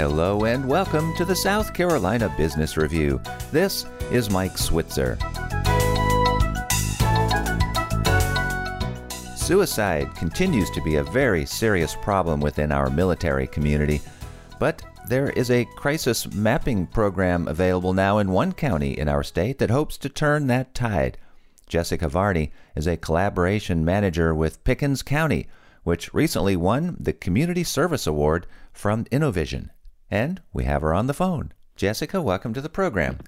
Hello and welcome to the South Carolina Business Review. This is Mike Switzer. Suicide continues to be a very serious problem within our military community, but there is a crisis mapping program available now in one county in our state that hopes to turn that tide. Jessica Varney is a collaboration manager with Pickens County, which recently won the Community Service Award from Innovision. And we have her on the phone. Jessica, welcome to the program.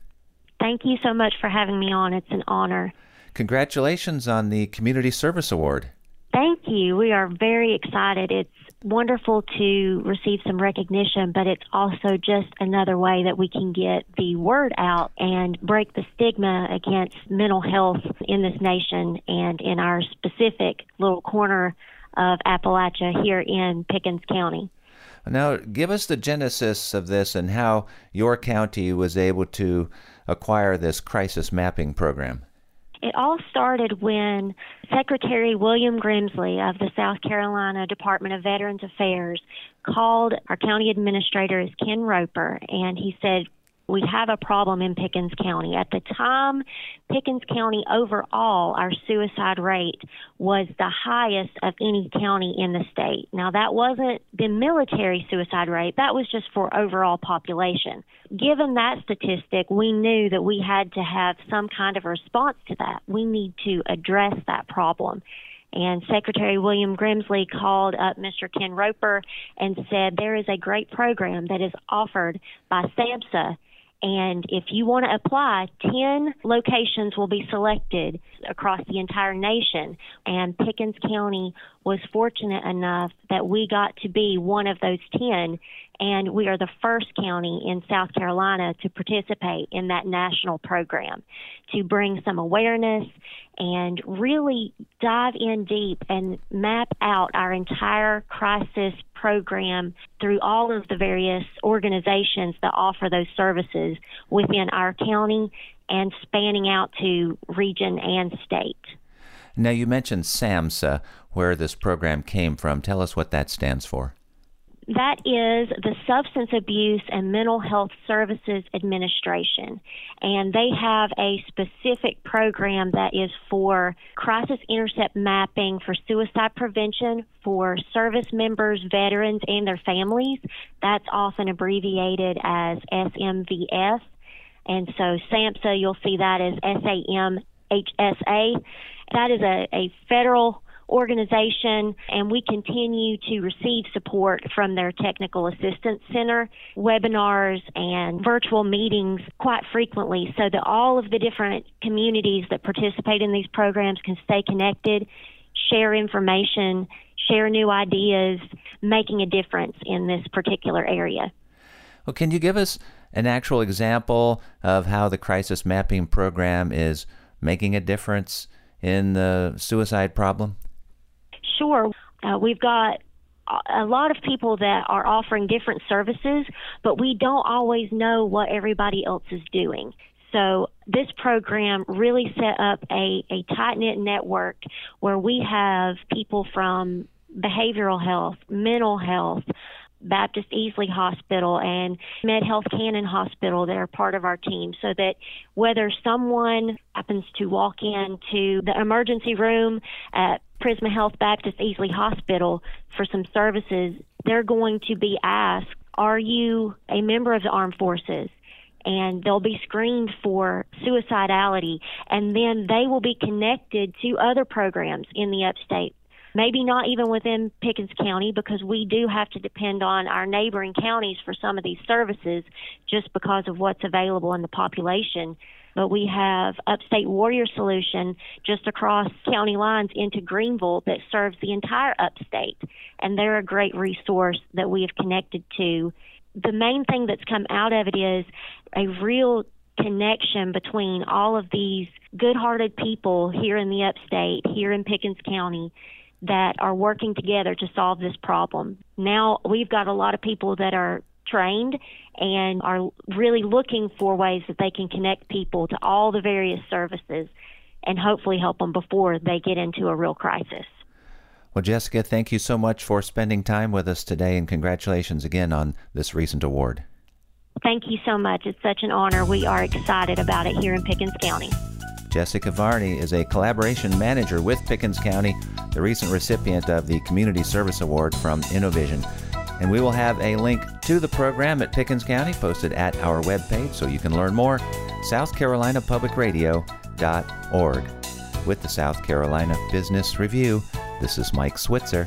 Thank you so much for having me on. It's an honor. Congratulations on the Community Service Award. Thank you. We are very excited. It's wonderful to receive some recognition, but it's also just another way that we can get the word out and break the stigma against mental health in this nation and in our specific little corner of Appalachia here in Pickens County. Now, give us the genesis of this and how your county was able to acquire this crisis mapping program. It all started when Secretary William Grimsley of the South Carolina Department of Veterans Affairs called our county administrator as Ken Roper and he said, we have a problem in Pickens County. At the time, Pickens County overall, our suicide rate was the highest of any county in the state. Now, that wasn't the military suicide rate, that was just for overall population. Given that statistic, we knew that we had to have some kind of response to that. We need to address that problem. And Secretary William Grimsley called up Mr. Ken Roper and said there is a great program that is offered by SAMHSA and if you want to apply, 10 locations will be selected across the entire nation. And Pickens County was fortunate enough that we got to be one of those 10. And we are the first county in South Carolina to participate in that national program to bring some awareness and really dive in deep and map out our entire crisis program through all of the various organizations that offer those services within our county and spanning out to region and state. Now, you mentioned SAMHSA, where this program came from. Tell us what that stands for. That is the Substance Abuse and Mental Health Services Administration. And they have a specific program that is for crisis intercept mapping for suicide prevention for service members, veterans, and their families. That's often abbreviated as SMVF. And so SAMHSA, you'll see that as SAMHSA. That is a, a federal organization, and we continue to receive support from their Technical Assistance Center, webinars, and virtual meetings quite frequently so that all of the different communities that participate in these programs can stay connected, share information, share new ideas, making a difference in this particular area. Well, can you give us an actual example of how the crisis mapping program is making a difference in the suicide problem? Sure. Uh, we've got a lot of people that are offering different services, but we don't always know what everybody else is doing. So this program really set up a, a tight knit network where we have people from behavioral health, mental health, Baptist Easley Hospital and Med Health Cannon Hospital that are part of our team so that whether someone happens to walk into the emergency room at Prisma Health Baptist Easley Hospital for some services, they're going to be asked, Are you a member of the armed forces? and they'll be screened for suicidality and then they will be connected to other programs in the upstate maybe not even within Pickens County because we do have to depend on our neighboring counties for some of these services just because of what's available in the population. But we have Upstate Warrior Solution just across county lines into Greenville that serves the entire upstate. And they're a great resource that we have connected to. The main thing that's come out of it is a real connection between all of these good hearted people here in the upstate, here in Pickens County, that are working together to solve this problem. Now we've got a lot of people that are trained and are really looking for ways that they can connect people to all the various services and hopefully help them before they get into a real crisis. Well, Jessica, thank you so much for spending time with us today, and congratulations again on this recent award. Thank you so much. It's such an honor. We are excited about it here in Pickens County. Jessica Varney is a collaboration manager with Pickens County, the recent recipient of the Community Service Award from Innovision. And we will have a link to the program at Pickens County posted at our webpage so you can learn more. SouthCarolinaPublicRadio.org. With the South Carolina Business Review, this is Mike Switzer.